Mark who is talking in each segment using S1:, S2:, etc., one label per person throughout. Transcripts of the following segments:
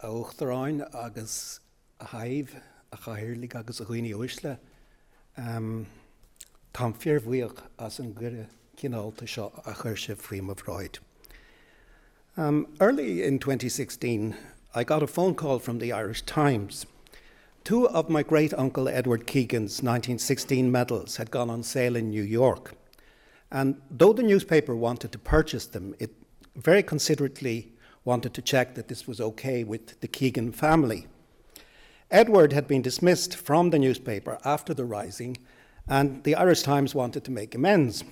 S1: a agus a haimh a agus a chuoine uisle. Tá fearmhuioch as an gure cinálta seo a chuir se. Um, early in 2016, I got a phone call from the Irish Times. Two of my great uncle Edward Keegan's 1916 medals had gone on sale in New York. And though the newspaper wanted to purchase them, it very considerately wanted to check that this was okay with the Keegan family. Edward had been dismissed from the newspaper after the rising, and the Irish Times wanted to make amends.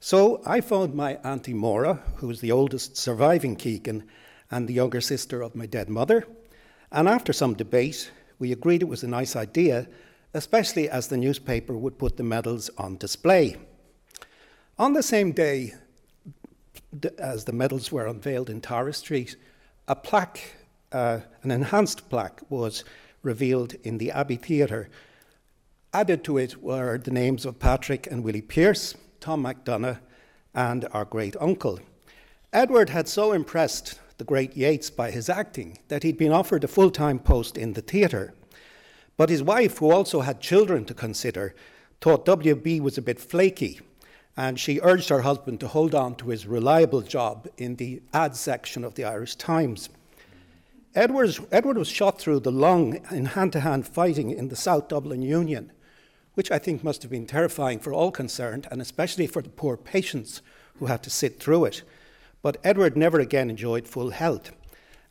S1: So I phoned my Auntie Mora, who was the oldest surviving Keegan and the younger sister of my dead mother, and after some debate, we agreed it was a nice idea, especially as the newspaper would put the medals on display. On the same day as the medals were unveiled in Tara Street, a plaque, uh, an enhanced plaque, was revealed in the Abbey Theatre. Added to it were the names of Patrick and Willie Pearse, Tom MacDonagh, and our great uncle. Edward had so impressed the great Yeats by his acting that he'd been offered a full time post in the theatre. But his wife, who also had children to consider, thought WB was a bit flaky, and she urged her husband to hold on to his reliable job in the ad section of the Irish Times. Edwards, Edward was shot through the lung in hand to hand fighting in the South Dublin Union, which I think must have been terrifying for all concerned, and especially for the poor patients who had to sit through it. But Edward never again enjoyed full health,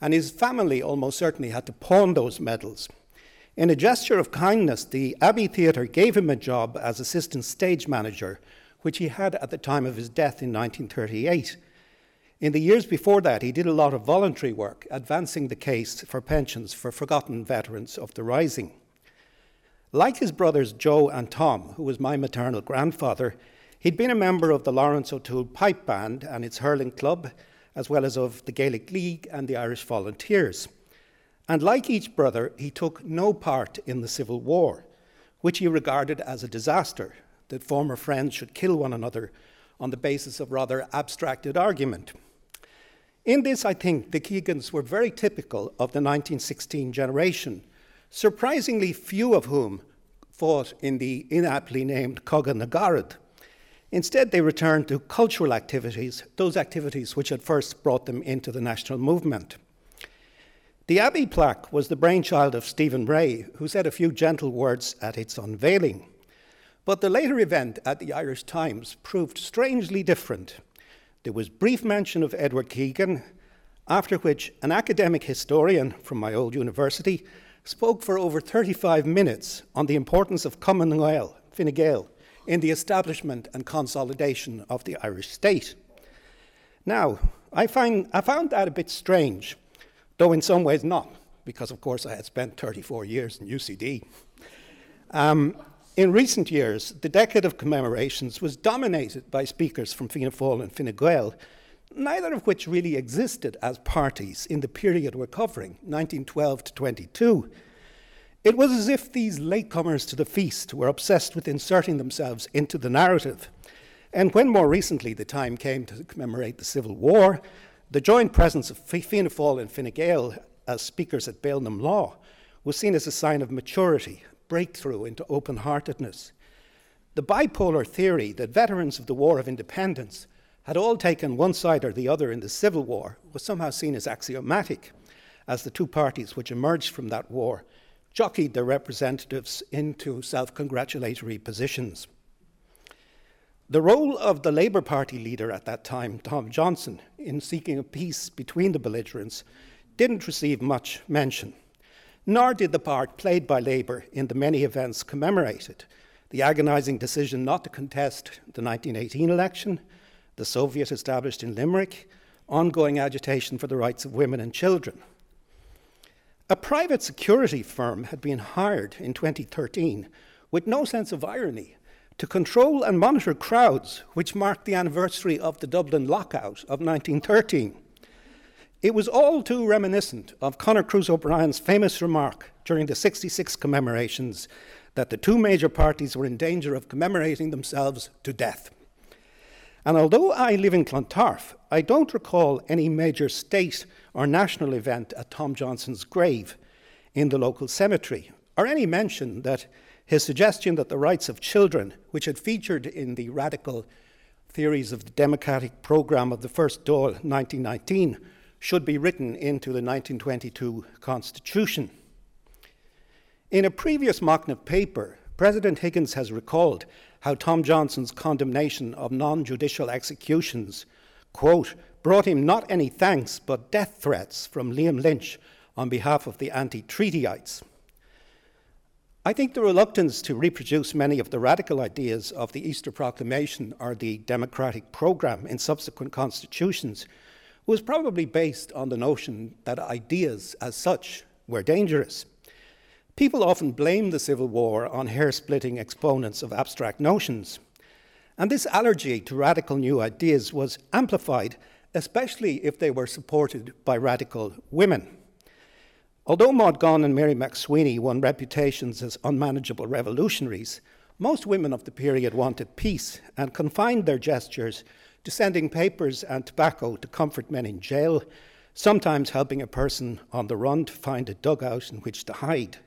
S1: and his family almost certainly had to pawn those medals. In a gesture of kindness, the Abbey Theatre gave him a job as assistant stage manager, which he had at the time of his death in 1938. In the years before that, he did a lot of voluntary work, advancing the case for pensions for forgotten veterans of the Rising. Like his brothers Joe and Tom, who was my maternal grandfather, he'd been a member of the Laurence O'Toole Pipe Band and its hurling club, as well as of the Gaelic League and the Irish Volunteers. And like each brother, he took no part in the Civil War, which he regarded as a disaster that former friends should kill one another on the basis of rather abstracted argument. In this, I think the Keegans were very typical of the 1916 generation, surprisingly few of whom fought in the inaptly named Cogadh na gCarad. Instead, they returned to cultural activities, those activities which had first brought them into the national movement. The Abbey plaque was the brainchild of Stephen Rea, who said a few gentle words at its unveiling. But the later event at the Irish Times proved strangely different. There was brief mention of Edward Keegan, after which an academic historian from my old university spoke for over 35 minutes on the importance of Gael, Fine Gael, in the establishment and consolidation of the Irish state. Now, I, find, I found that a bit strange, though in some ways not, because of course I had spent 34 years in UCD. Um, in recent years, the decade of commemorations was dominated by speakers from Fianna Fáil and Fine Gael, neither of which really existed as parties in the period we're covering, 1912 to 22. It was as if these latecomers to the feast were obsessed with inserting themselves into the narrative. And when more recently the time came to commemorate the Civil War, the joint presence of Fianna Fáil and Fine Gael as speakers at Béal na Bláth was seen as a sign of maturity breakthrough into open heartedness. The bipolar theory that veterans of the War of Independence had all taken one side or the other in the Civil War was somehow seen as axiomatic, as the two parties which emerged from that war jockeyed their representatives into self congratulatory positions. The role of the Labour Party leader at that time, Tom Johnson, in seeking a peace between the belligerents didn't receive much mention nor did the part played by Labour in the many events commemorated the agonising decision not to contest the 1918 election, the Soviet established in Limerick, ongoing agitation for the rights of women and children. A private security firm had been hired in 2013 with no sense of irony to control and monitor crowds which marked the anniversary of the Dublin lockout of 1913. It was all too reminiscent of Conor Cruise O'Brien's famous remark during the 66 commemorations that the two major parties were in danger of commemorating themselves to death. And although I live in Clontarf, I don't recall any major state or national event at Tom Johnson's grave in the local cemetery, or any mention that his suggestion that the rights of children, which had featured in the radical theories of the democratic programme of the first Dáil 1919, should be written into the 1922 Constitution. In a previous Machnamh paper, President Higgins has recalled how Tom Johnson's condemnation of non judicial executions, quote, brought him not any thanks but death threats from Liam Lynch on behalf of the anti treatyites. I think the reluctance to reproduce many of the radical ideas of the Easter Proclamation or the Democratic Programme in subsequent constitutions was probably based on the notion that ideas as such were dangerous. People often blame the Civil War on hair splitting exponents of abstract notions. And this allergy to radical new ideas was amplified, especially if they were supported by radical women. Although Maud Gonne and Mary MacSwiney won reputations as unmanageable revolutionaries, most women of the period wanted peace and confined their gestures to sending papers and tobacco to comfort men in jail, sometimes helping a person on the run to find a dugout in which to hide.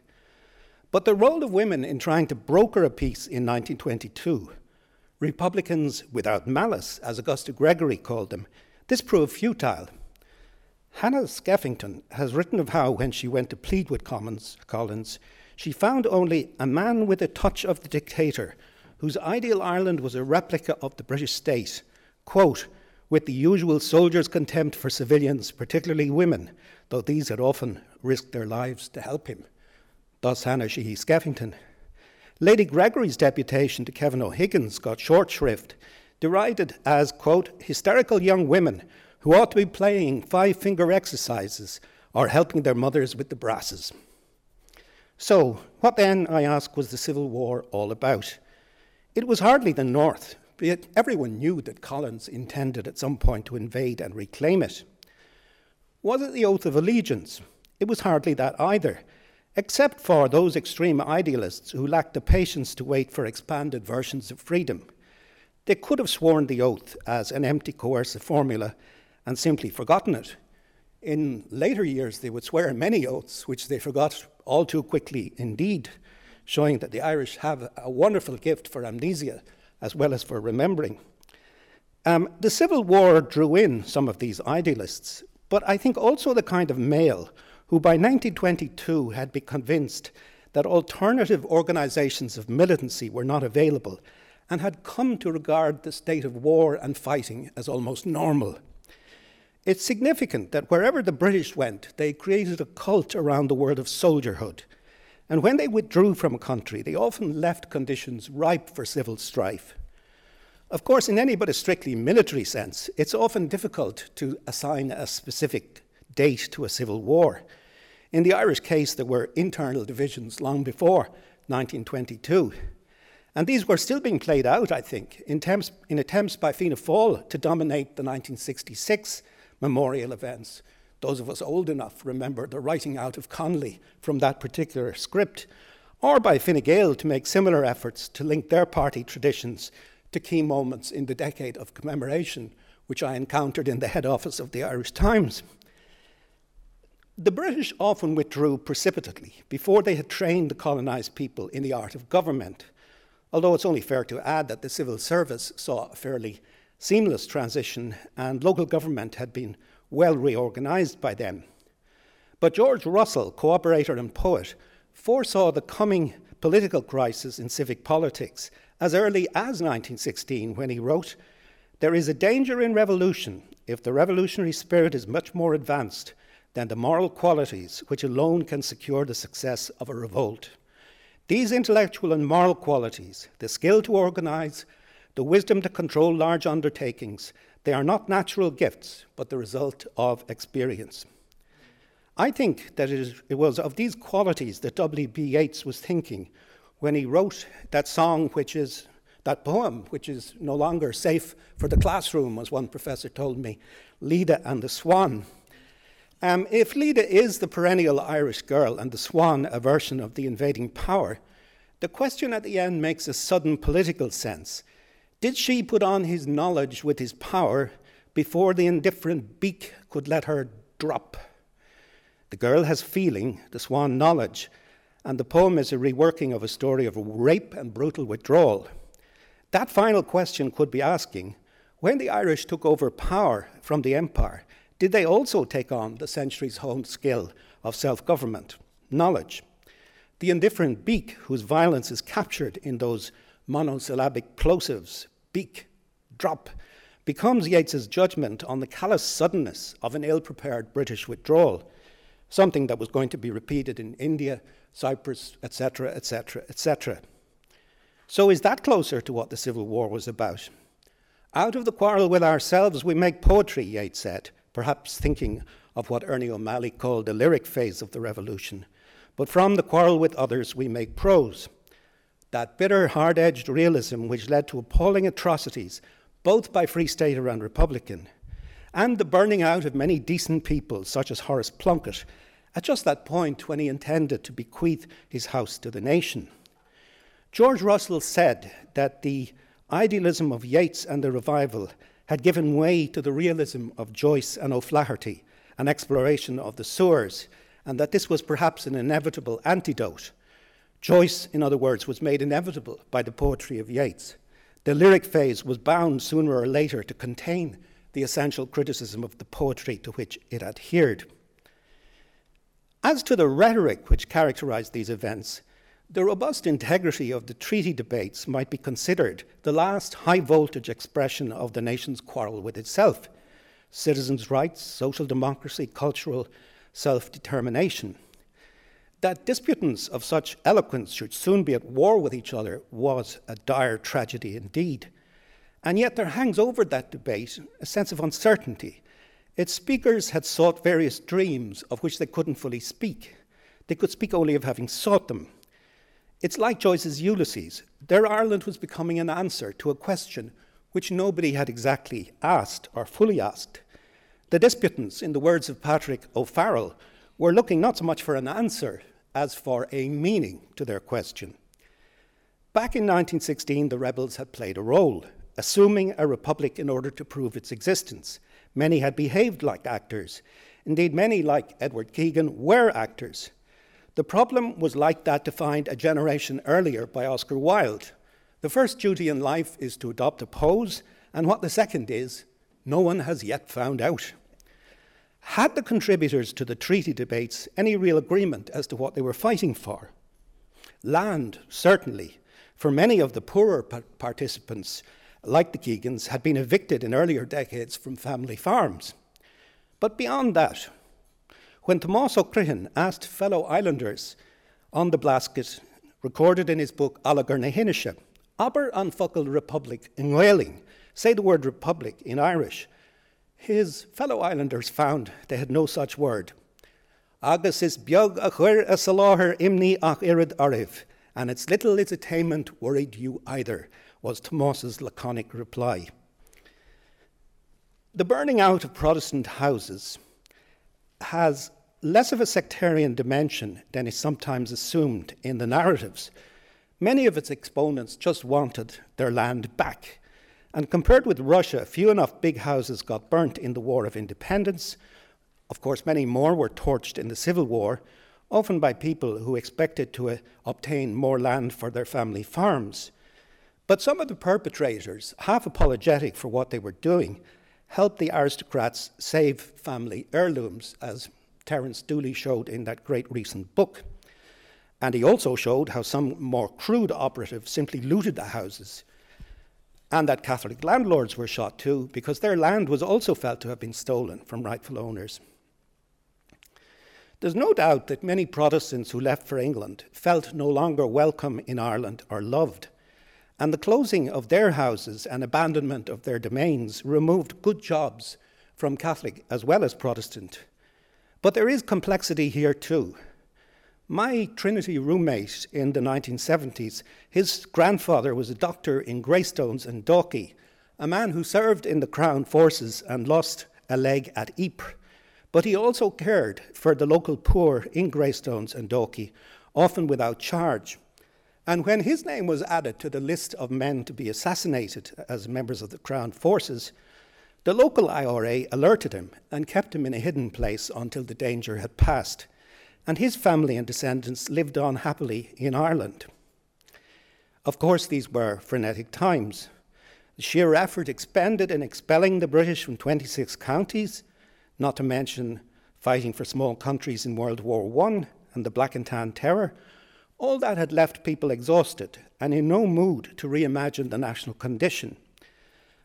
S1: But the role of women in trying to broker a peace in 1922, Republicans without malice, as Augusta Gregory called them, this proved futile. Hannah Skeffington has written of how, when she went to plead with Collins, Collins, she found only a man with a touch of the dictator, whose ideal Ireland was a replica of the British state, quote, with the usual soldier's contempt for civilians, particularly women, though these had often risked their lives to help him thus Hannah Sheehy Skeffington. Lady Gregory's deputation to Kevin O'Higgins got short shrift, derided as, quote, hysterical young women who ought to be playing five finger exercises or helping their mothers with the brasses. So, what then, I ask, was the Civil War all about? It was hardly the North, but everyone knew that Collins intended at some point to invade and reclaim it. Was it the oath of allegiance? It was hardly that either except for those extreme idealists who lacked the patience to wait for expanded versions of freedom. They could have sworn the oath as an empty coercive formula and simply forgotten it. In later years, they would swear many oaths, which they forgot all too quickly indeed, showing that the Irish have a wonderful gift for amnesia as well as for remembering. Um, the Civil War drew in some of these idealists, but I think also the kind of male who by 1922 had been convinced that alternative organizations of militancy were not available and had come to regard the state of war and fighting as almost normal. It's significant that wherever the British went, they created a cult around the word of soldierhood. And when they withdrew from a country, they often left conditions ripe for civil strife. Of course, in any but a strictly military sense, it's often difficult to assign a specific date to a civil war. In the Irish case, there were internal divisions long before 1922. And these were still being played out, I think, in attempts, in attempts by Fianna Fáil to dominate the 1966 memorial events. Those of us old enough remember the writing out of Connolly from that particular script, or by Fine Gael to make similar efforts to link their party traditions to key moments in the decade of commemoration, which I encountered in the head office of the Irish Times. The British often withdrew precipitately before they had trained the colonised people in the art of government, although it's only fair to add that the civil service saw a fairly seamless transition and local government had been well reorganised by then. But George Russell, cooperator and poet, foresaw the coming political crisis in civic politics as early as 1916 when he wrote, There is a danger in revolution if the revolutionary spirit is much more advanced than the moral qualities which alone can secure the success of a revolt. These intellectual and moral qualities, the skill to organize, the wisdom to control large undertakings, they are not natural gifts, but the result of experience. I think that it was of these qualities that W.B. Yeats was thinking when he wrote that song, which is that poem, which is no longer safe for the classroom, as one professor told me, Leda and the Swan. Um, if Leda is the perennial Irish girl and the swan a version of the invading power, the question at the end makes a sudden political sense. Did she put on his knowledge with his power before the indifferent beak could let her drop? The girl has feeling, the swan knowledge, and the poem is a reworking of a story of rape and brutal withdrawal. That final question could be asking when the Irish took over power from the empire, did they also take on the centuries honed skill of self government, knowledge? The indifferent beak, whose violence is captured in those monosyllabic plosives, beak, drop, becomes Yeats's judgment on the callous suddenness of an ill prepared British withdrawal, something that was going to be repeated in India, Cyprus, etc., etc., etc. So, is that closer to what the Civil War was about? Out of the quarrel with ourselves, we make poetry, Yeats said, perhaps thinking of what Ernie O'Malley called the lyric phase of the revolution. But from the quarrel with others, we make prose. That bitter, hard edged realism which led to appalling atrocities, both by Free Stater and Republican, and the burning out of many decent people, such as Horace Plunkett, at just that point when he intended to bequeath his house to the nation. George Russell said that the idealism of Yeats and the revival had given way to the realism of Joyce and O'Flaherty, an exploration of the sewers, and that this was perhaps an inevitable antidote. Joyce, in other words, was made inevitable by the poetry of Yeats. The lyric phase was bound sooner or later to contain the essential criticism of the poetry to which it adhered. As to the rhetoric which characterized these events, the robust integrity of the treaty debates might be considered the last high voltage expression of the nation's quarrel with itself citizens' rights, social democracy, cultural self determination. That disputants of such eloquence should soon be at war with each other was a dire tragedy indeed. And yet there hangs over that debate a sense of uncertainty. Its speakers had sought various dreams of which they couldn't fully speak. They could speak only of having sought them. It's like Joyce's Ulysses. Their Ireland was becoming an answer to a question which nobody had exactly asked or fully asked. The disputants, in the words of Patrick O'Farrell, were looking not so much for an answer as for a meaning to their question. Back in 1916, the rebels had played a role, assuming a republic in order to prove its existence. Many had behaved like actors. Indeed, many, like Edward Keegan, were actors. The problem was like that defined a generation earlier by Oscar Wilde. The first duty in life is to adopt a pose, and what the second is, no one has yet found out. Had the contributors to the treaty debates any real agreement as to what they were fighting for? Land, certainly. For many of the poorer participants, like the Keegans, had been evicted in earlier decades from family farms. But beyond that, when Tomás Ó Criomhthain asked fellow islanders on the Blasket, recorded in his book Alagar na Aber an Focal Republic in Whaling, say the word republic in Irish, his fellow islanders found they had no such word. Agus is biog a chuir a saláhar imni ach irid ariv, and it's little its attainment worried you either, was Tomás's laconic reply. The burning out of Protestant houses has less of a sectarian dimension than is sometimes assumed in the narratives. Many of its exponents just wanted their land back. And compared with Russia, few enough big houses got burnt in the War of Independence. Of course, many more were torched in the Civil War, often by people who expected to uh, obtain more land for their family farms. But some of the perpetrators, half apologetic for what they were doing, helped the aristocrats save family heirlooms, as Terence Dooley showed in that great recent book. And he also showed how some more crude operatives simply looted the houses, and that Catholic landlords were shot too, because their land was also felt to have been stolen from rightful owners. There's no doubt that many Protestants who left for England felt no longer welcome in Ireland or loved and the closing of their houses and abandonment of their domains removed good jobs from Catholic as well as Protestant. But there is complexity here too. My Trinity roommate in the 1970s, his grandfather was a doctor in Greystones and Dalkey, a man who served in the Crown forces and lost a leg at Ypres. But he also cared for the local poor in Greystones and Dalkey, often without charge. And when his name was added to the list of men to be assassinated as members of the Crown forces, the local IRA alerted him and kept him in a hidden place until the danger had passed, and his family and descendants lived on happily in Ireland. Of course, these were frenetic times. The sheer effort expended in expelling the British from 26 counties, not to mention fighting for small countries in World War I and the Black and Tan Terror, all that had left people exhausted and in no mood to reimagine the national condition.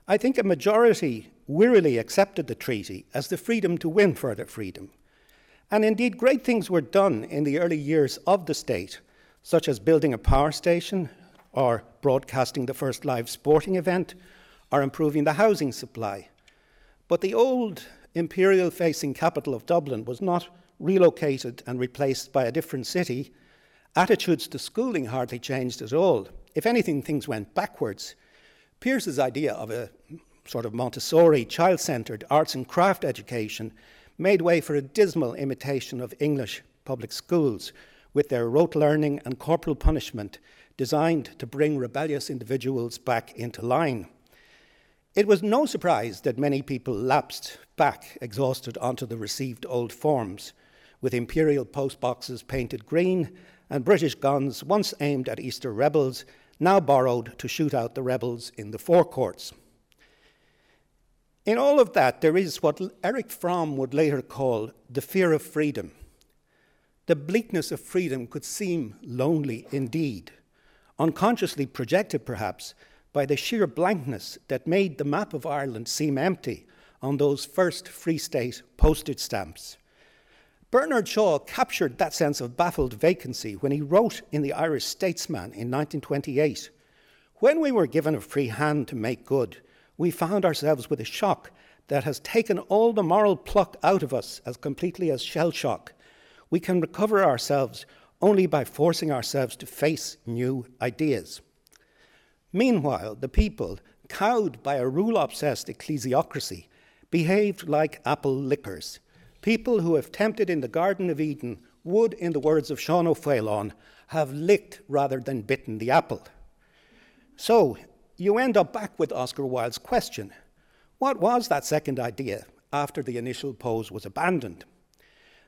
S1: I think a majority wearily accepted the treaty as the freedom to win further freedom. And indeed, great things were done in the early years of the state, such as building a power station, or broadcasting the first live sporting event, or improving the housing supply. But the old imperial facing capital of Dublin was not relocated and replaced by a different city. Attitudes to schooling hardly changed at all. If anything, things went backwards. Pearse's idea of a sort of Montessori, child centered arts and craft education made way for a dismal imitation of English public schools, with their rote learning and corporal punishment designed to bring rebellious individuals back into line. It was no surprise that many people lapsed back, exhausted, onto the received old forms, with imperial postboxes painted green and British guns, once aimed at Easter rebels, now borrowed to shoot out the rebels in the forecourts. In all of that, there is what Erich Fromm would later call the fear of freedom. The bleakness of freedom could seem lonely indeed unconsciously projected perhaps by the sheer blankness that made the map of Ireland seem empty on those first Free State postage stamps. Bernard Shaw captured that sense of baffled vacancy when he wrote in The Irish Statesman in 1928 When we were given a free hand to make good, we found ourselves with a shock that has taken all the moral pluck out of us as completely as shell shock. We can recover ourselves only by forcing ourselves to face new ideas. Meanwhile, the people, cowed by a rule obsessed ecclesiocracy, behaved like apple lickers. People who have tempted in the Garden of Eden would, in the words of Sean O'Faolain, have licked rather than bitten the apple. So you end up back with Oscar Wilde's question What was that second idea after the initial pose was abandoned?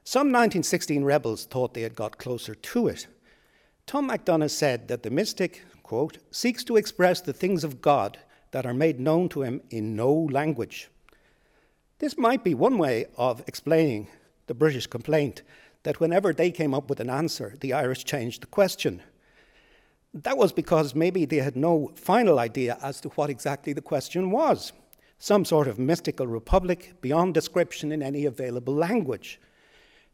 S1: Some 1916 rebels thought they had got closer to it. Tom MacDonagh said that the mystic, quote, seeks to express the things of God that are made known to him in no language. This might be one way of explaining the British complaint that whenever they came up with an answer, the Irish changed the question. That was because maybe they had no final idea as to what exactly the question was some sort of mystical republic beyond description in any available language.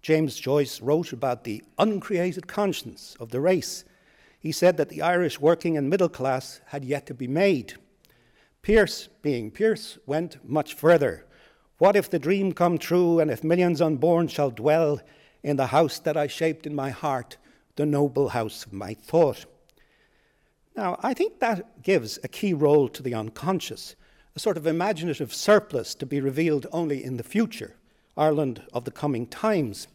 S1: James Joyce wrote about the uncreated conscience of the race. He said that the Irish working and middle class had yet to be made. Pearse, being Pearse, went much further. What if the dream come true, and if millions unborn shall dwell in the house that I shaped in my heart, the noble house of my thought? Now, I think that gives a key role to the unconscious, a sort of imaginative surplus to be revealed only in the future, Ireland of the coming times.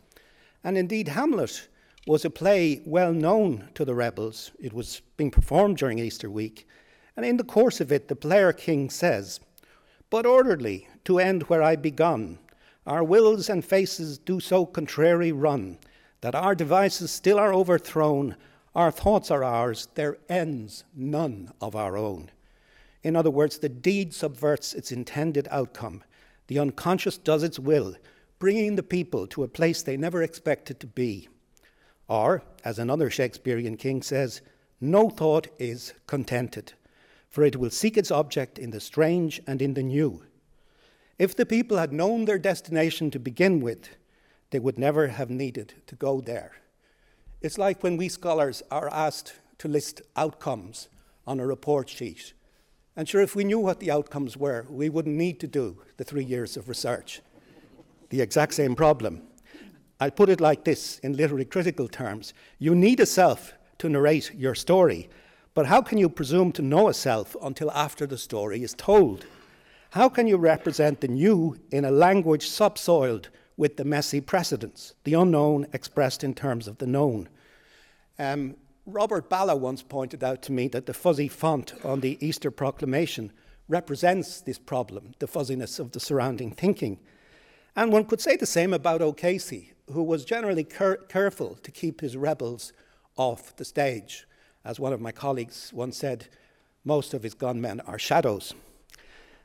S1: And indeed, Hamlet was a play well known to the rebels. It was being performed during Easter week. And in the course of it, the player king says, But orderly, to end where I begun, our wills and faces do so contrary run, that our devices still are overthrown, our thoughts are ours, their ends none of our own. In other words, the deed subverts its intended outcome. The unconscious does its will, bringing the people to a place they never expected to be. Or, as another Shakespearean king says, no thought is contented, for it will seek its object in the strange and in the new. If the people had known their destination to begin with, they would never have needed to go there. It's like when we scholars are asked to list outcomes on a report sheet. And sure, if we knew what the outcomes were, we wouldn't need to do the three years of research the exact same problem. I'll put it like this in literary critical terms you need a self to narrate your story, but how can you presume to know a self until after the story is told? How can you represent the new in a language subsoiled with the messy precedents, the unknown expressed in terms of the known? Um, Robert Ballagh once pointed out to me that the fuzzy font on the Easter Proclamation represents this problem, the fuzziness of the surrounding thinking. And one could say the same about O'Casey, who was generally careful to keep his rebels off the stage. As one of my colleagues once said, most of his gunmen are shadows.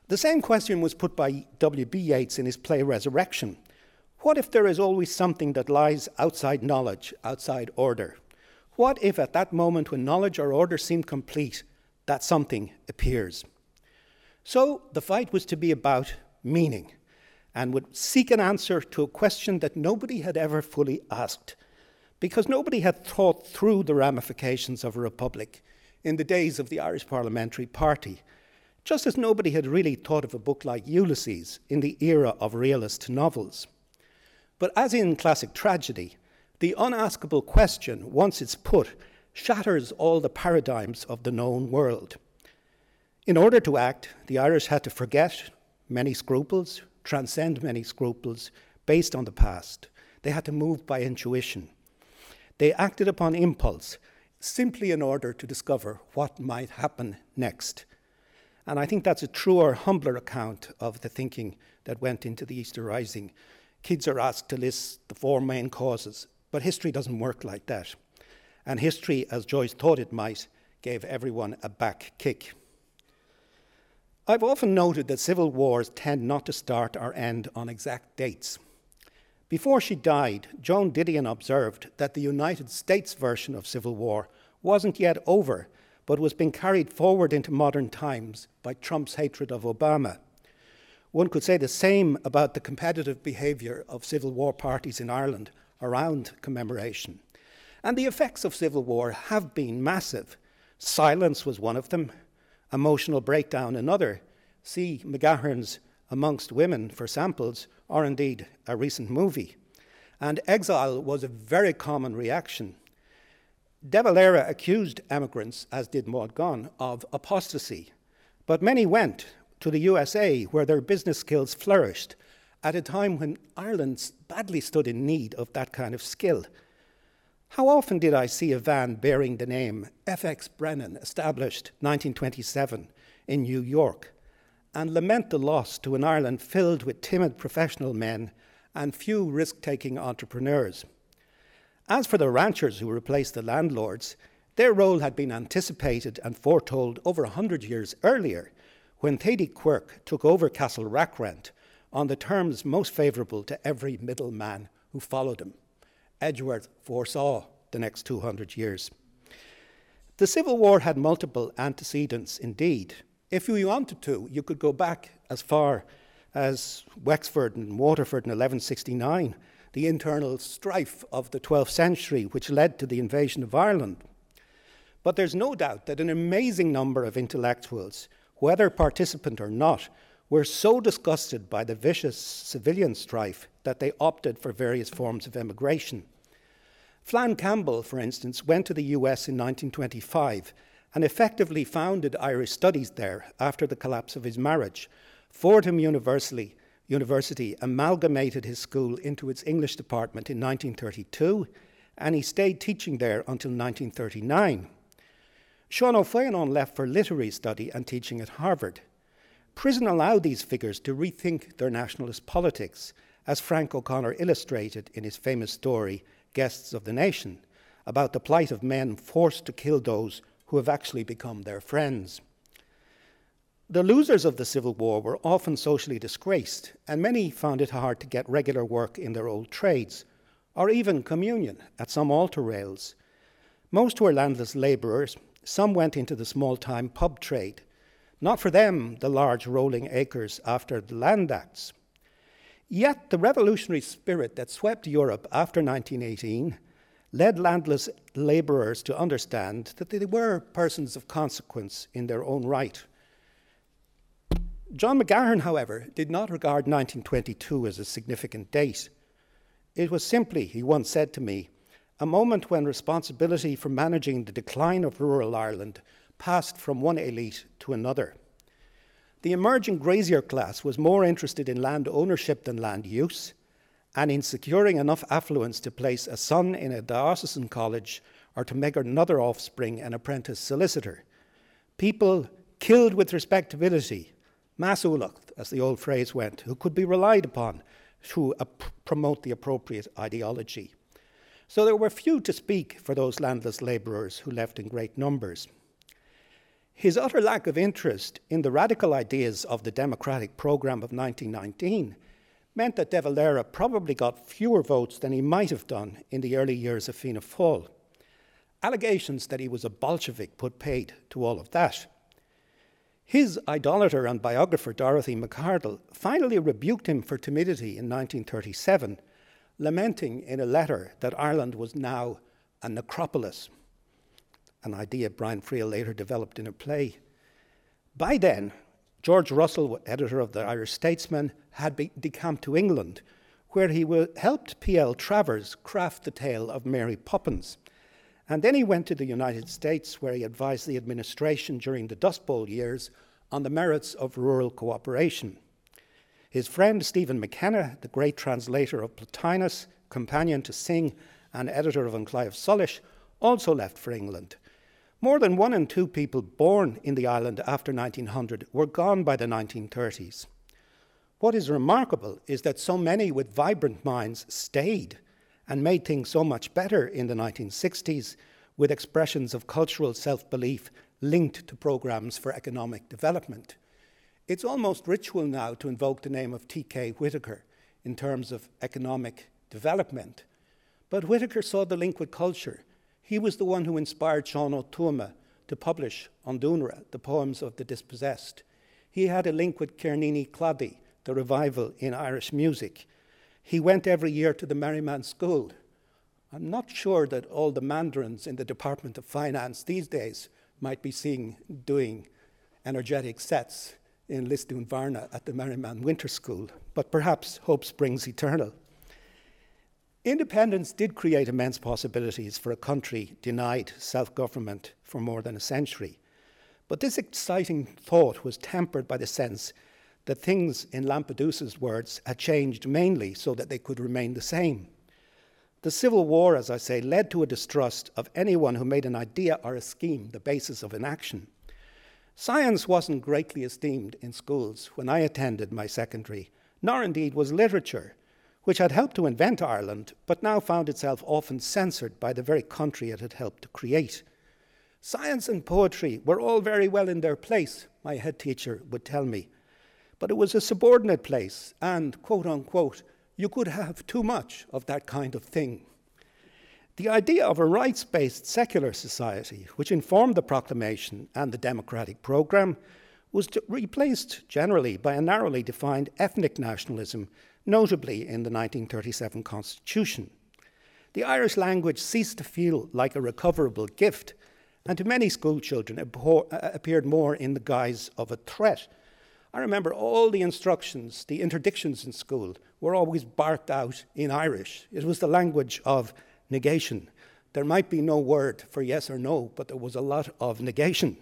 S1: The same question was put by W.B. Yeats in his play Resurrection. What if there is always something that lies outside knowledge, outside order? What if at that moment when knowledge or order seem complete, that something appears? So the fight was to be about meaning and would seek an answer to a question that nobody had ever fully asked, because nobody had thought through the ramifications of a republic in the days of the Irish Parliamentary Party, just as nobody had really thought of a book like Ulysses in the era of realist novels. But as in classic tragedy, the unaskable question, once it's put, shatters all the paradigms of the known world. In order to act, the Irish had to forget many scruples, transcend many scruples based on the past. They had to move by intuition. They acted upon impulse simply in order to discover what might happen next. And I think that's a truer, humbler account of the thinking that went into the Easter Rising. Kids are asked to list the four main causes, but history doesn't work like that. And history, as Joyce thought it might, gave everyone a back kick. I've often noted that civil wars tend not to start or end on exact dates. Before she died, Joan Didion observed that the United States version of civil war wasn't yet over, but was being carried forward into modern times by Trump's hatred of Obama. One could say the same about the competitive behaviour of civil war parties in Ireland around commemoration. And the effects of civil war have been massive. Silence was one of them, emotional breakdown another. See McGahern's Amongst Women for samples, or indeed a recent movie. And exile was a very common reaction. De Valera accused emigrants, as did Maud Gonne, of apostasy. But many went to the USA where their business skills flourished at a time when Ireland badly stood in need of that kind of skill. How often did I see a van bearing the name FX Brennan, established 1927 in New York, and lament the loss to an Ireland filled with timid professional men and few risk taking entrepreneurs? As for the ranchers who replaced the landlords, their role had been anticipated and foretold over a hundred years earlier when Thady Quirk took over Castle Rackrent on the terms most favourable to every middleman who followed him. Edgeworth foresaw the next 200 years. The Civil War had multiple antecedents indeed. If you wanted to, you could go back as far as Wexford and Waterford in 1169, the internal strife of the 12th century, which led to the invasion of Ireland. But there's no doubt that an amazing number of intellectuals, whether participant or not, were so disgusted by the vicious civilian strife that they opted for various forms of emigration. Flann Campbell, for instance, went to the US in 1925 and effectively founded Irish studies there after the collapse of his marriage. Fordham University, University amalgamated his school into its English department in 1932, and he stayed teaching there until 1939. Sean O'Faolain left for literary study and teaching at Harvard. Prison allowed these figures to rethink their nationalist politics, as Frank O'Connor illustrated in his famous story, Guests of the Nation, about the plight of men forced to kill those who have actually become their friends. The losers of the Civil War were often socially disgraced, and many found it hard to get regular work in their old trades, or even communion at some altar rails. Most were landless labourers, some went into the small time pub trade. Not for them the large rolling acres after the Land Acts. Yet the revolutionary spirit that swept Europe after 1918 led landless labourers to understand that they were persons of consequence in their own right. John McGahern, however, did not regard 1922 as a significant date. It was simply, he once said to me, a moment when responsibility for managing the decline of rural Ireland passed from one elite to another. The emerging grazier class was more interested in land ownership than land use, and in securing enough affluence to place a son in a diocesan college or to make another offspring an apprentice solicitor. People killed with respectability, measúlacht, as the old phrase went, who could be relied upon to uh, promote the appropriate ideology. So there were few to speak for those landless labourers who left in great numbers. His utter lack of interest in the radical ideas of the democratic programme of 1919 meant that De Valera probably got fewer votes than he might have done in the early years of Fianna Fáil. Allegations that he was a Bolshevik put paid to all of that. His idolater and biographer Dorothy Macardle finally rebuked him for timidity in 1937, lamenting in a letter that Ireland was now a necropolis, an idea Brian Friel later developed in a play. By then, George Russell, editor of the Irish Statesman, had decamped to England, where he helped P.L. Travers craft the tale of Mary Poppins. And then he went to the United States, where he advised the administration during the Dust Bowl years on the merits of rural cooperation. His friend Stephen McKenna, the great translator of Plotinus, companion to Synge, and editor of An Claidheamh Soluis, also left for England. More than one in two people born in the island after 1900 were gone by the 1930s. What is remarkable is that so many with vibrant minds stayed and made things so much better in the 1960s with expressions of cultural self belief linked to programs for economic development. It's almost ritual now to invoke the name of T.K. Whitaker in terms of economic development. But Whitaker saw the link with culture. He was the one who inspired Sean O'Toole to publish An Duanaire the poems of the dispossessed. He had a link with Cernini Clady, the revival in Irish music. He went every year to the Merriman School. I'm not sure that all the mandarins in the Department of Finance these days might be seeing doing energetic sets in Lisdoonvarna at the Merriman Winter School, but perhaps hope springs eternal. Independence did create immense possibilities for a country denied self government for more than a century. But this exciting thought was tempered by the sense that things, in Lampedusa's words, had changed mainly so that they could remain the same. The Civil War, as I say, led to a distrust of anyone who made an idea or a scheme the basis of an action. Science wasn't greatly esteemed in schools when I attended my secondary, nor indeed was literature, which had helped to invent Ireland, but now found itself often censored by the very country it had helped to create. Science and poetry were all very well in their place, my head teacher would tell me, but it was a subordinate place, and, quote unquote, you could have too much of that kind of thing. The idea of a rights based secular society, which informed the proclamation and the democratic programme, was replaced generally by a narrowly defined ethnic nationalism, notably in the 1937 Constitution. The Irish language ceased to feel like a recoverable gift, and to many schoolchildren uh, appeared more in the guise of a threat I remember all the instructions, the interdictions in school were always barked out in Irish. It was the language of negation. There might be no word for yes or no, but there was a lot of negation.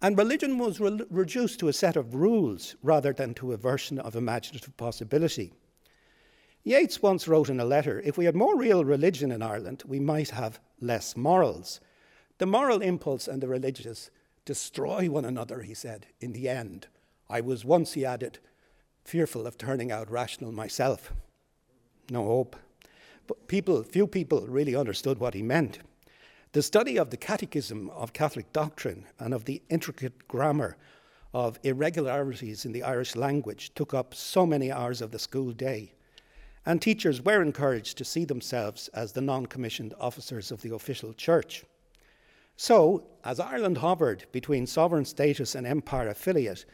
S1: And religion was re- reduced to a set of rules rather than to a version of imaginative possibility. Yeats once wrote in a letter if we had more real religion in Ireland, we might have less morals. The moral impulse and the religious destroy one another, he said, in the end. I was once, he added, fearful of turning out rational myself. No hope. But people, few people really understood what he meant. The study of the catechism of Catholic doctrine and of the intricate grammar of irregularities in the Irish language took up so many hours of the school day. And teachers were encouraged to see themselves as the non commissioned officers of the official church. So, as Ireland hovered between sovereign status and empire affiliate,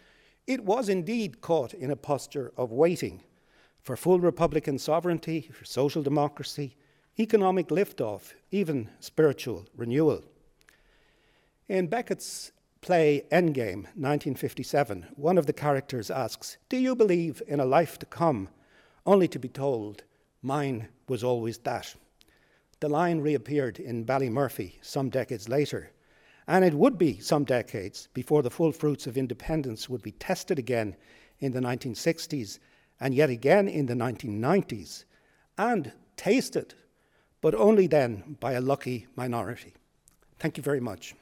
S1: it was indeed caught in a posture of waiting for full Republican sovereignty, for social democracy, economic liftoff, even spiritual renewal. In Beckett's play Endgame, 1957, one of the characters asks, Do you believe in a life to come? Only to be told, Mine was always that. The line reappeared in Ballymurphy some decades later. And it would be some decades before the full fruits of independence would be tested again in the 1960s and yet again in the 1990s and tasted but only then by a lucky minority. Thank you very much.